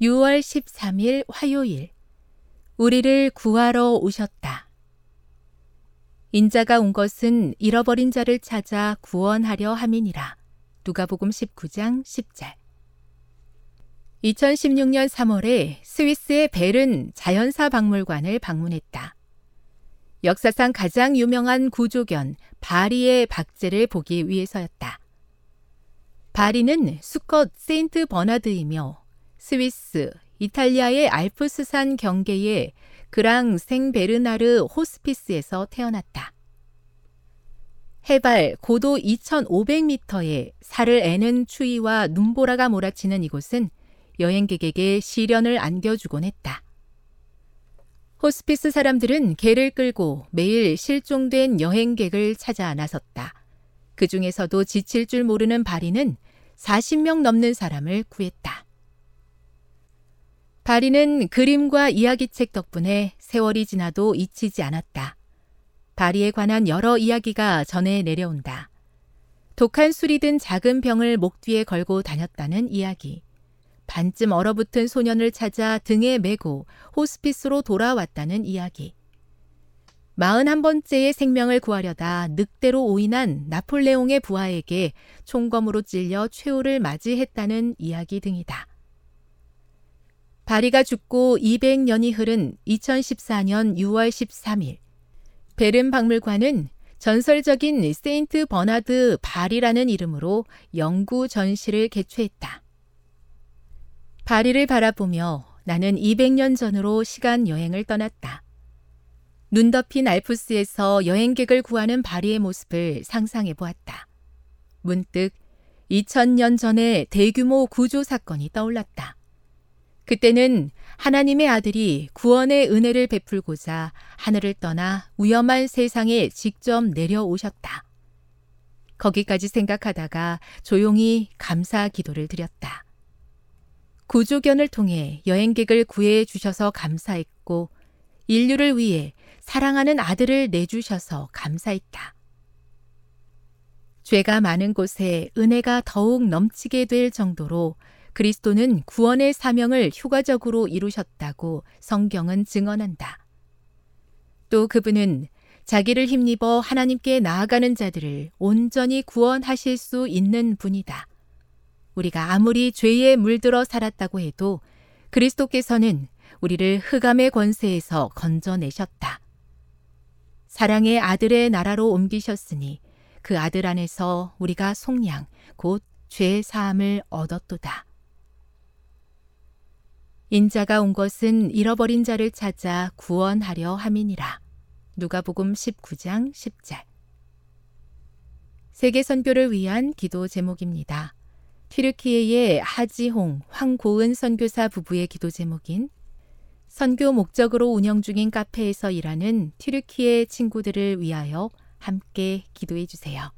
6월 13일 화요일 우리를 구하러 오셨다. 인자가 온 것은 잃어버린 자를 찾아 구원하려 함이니라. 누가복음 19장 10절. 2016년 3월에 스위스의 벨은 자연사 박물관을 방문했다. 역사상 가장 유명한 구조견 바리의 박제를 보기 위해서였다. 바리는 수컷 세인트 버나드이며 스위스, 이탈리아의 알프스산 경계의 그랑 생베르나르 호스피스에서 태어났다. 해발 고도 2,500m에 살을 애는 추위와 눈보라가 몰아치는 이곳은 여행객에게 시련을 안겨주곤 했다. 호스피스 사람들은 개를 끌고 매일 실종된 여행객을 찾아 나섰다. 그 중에서도 지칠 줄 모르는 바리는 40명 넘는 사람을 구했다. 바리는 그림과 이야기책 덕분에 세월이 지나도 잊히지 않았다. 바리에 관한 여러 이야기가 전해 내려온다. 독한 술이 든 작은 병을 목 뒤에 걸고 다녔다는 이야기. 반쯤 얼어붙은 소년을 찾아 등에 메고 호스피스로 돌아왔다는 이야기. 41번째의 생명을 구하려다 늑대로 오인한 나폴레옹의 부하에게 총검으로 찔려 최후를 맞이했다는 이야기 등이다. 바리가 죽고 200년이 흐른 2014년 6월 13일, 베른 박물관은 전설적인 세인트 버나드 바리라는 이름으로 영구 전시를 개최했다. 바리를 바라보며 나는 200년 전으로 시간 여행을 떠났다. 눈 덮인 알프스에서 여행객을 구하는 바리의 모습을 상상해 보았다. 문득 2000년 전의 대규모 구조 사건이 떠올랐다. 그때는 하나님의 아들이 구원의 은혜를 베풀고자 하늘을 떠나 위험한 세상에 직접 내려오셨다. 거기까지 생각하다가 조용히 감사 기도를 드렸다. 구조견을 통해 여행객을 구해 주셔서 감사했고 인류를 위해 사랑하는 아들을 내주셔서 감사했다. 죄가 많은 곳에 은혜가 더욱 넘치게 될 정도로 그리스도는 구원의 사명을 효과적으로 이루셨다고 성경은 증언한다. 또 그분은 자기를 힘입어 하나님께 나아가는 자들을 온전히 구원하실 수 있는 분이다. 우리가 아무리 죄에 물들어 살았다고 해도 그리스도께서는 우리를 흑암의 권세에서 건져내셨다. 사랑의 아들의 나라로 옮기셨으니 그 아들 안에서 우리가 속량, 곧 죄 사함을 얻었도다. 인자가 온 것은 잃어버린 자를 찾아 구원하려 함이니라. 누가복음 19장 10절. 세계 선교를 위한 기도 제목입니다. 튀르키예의 하지홍, 황고은 선교사 부부의 기도 제목인 선교 목적으로 운영 중인 카페에서 일하는 튀르키예 친구들을 위하여 함께 기도해 주세요.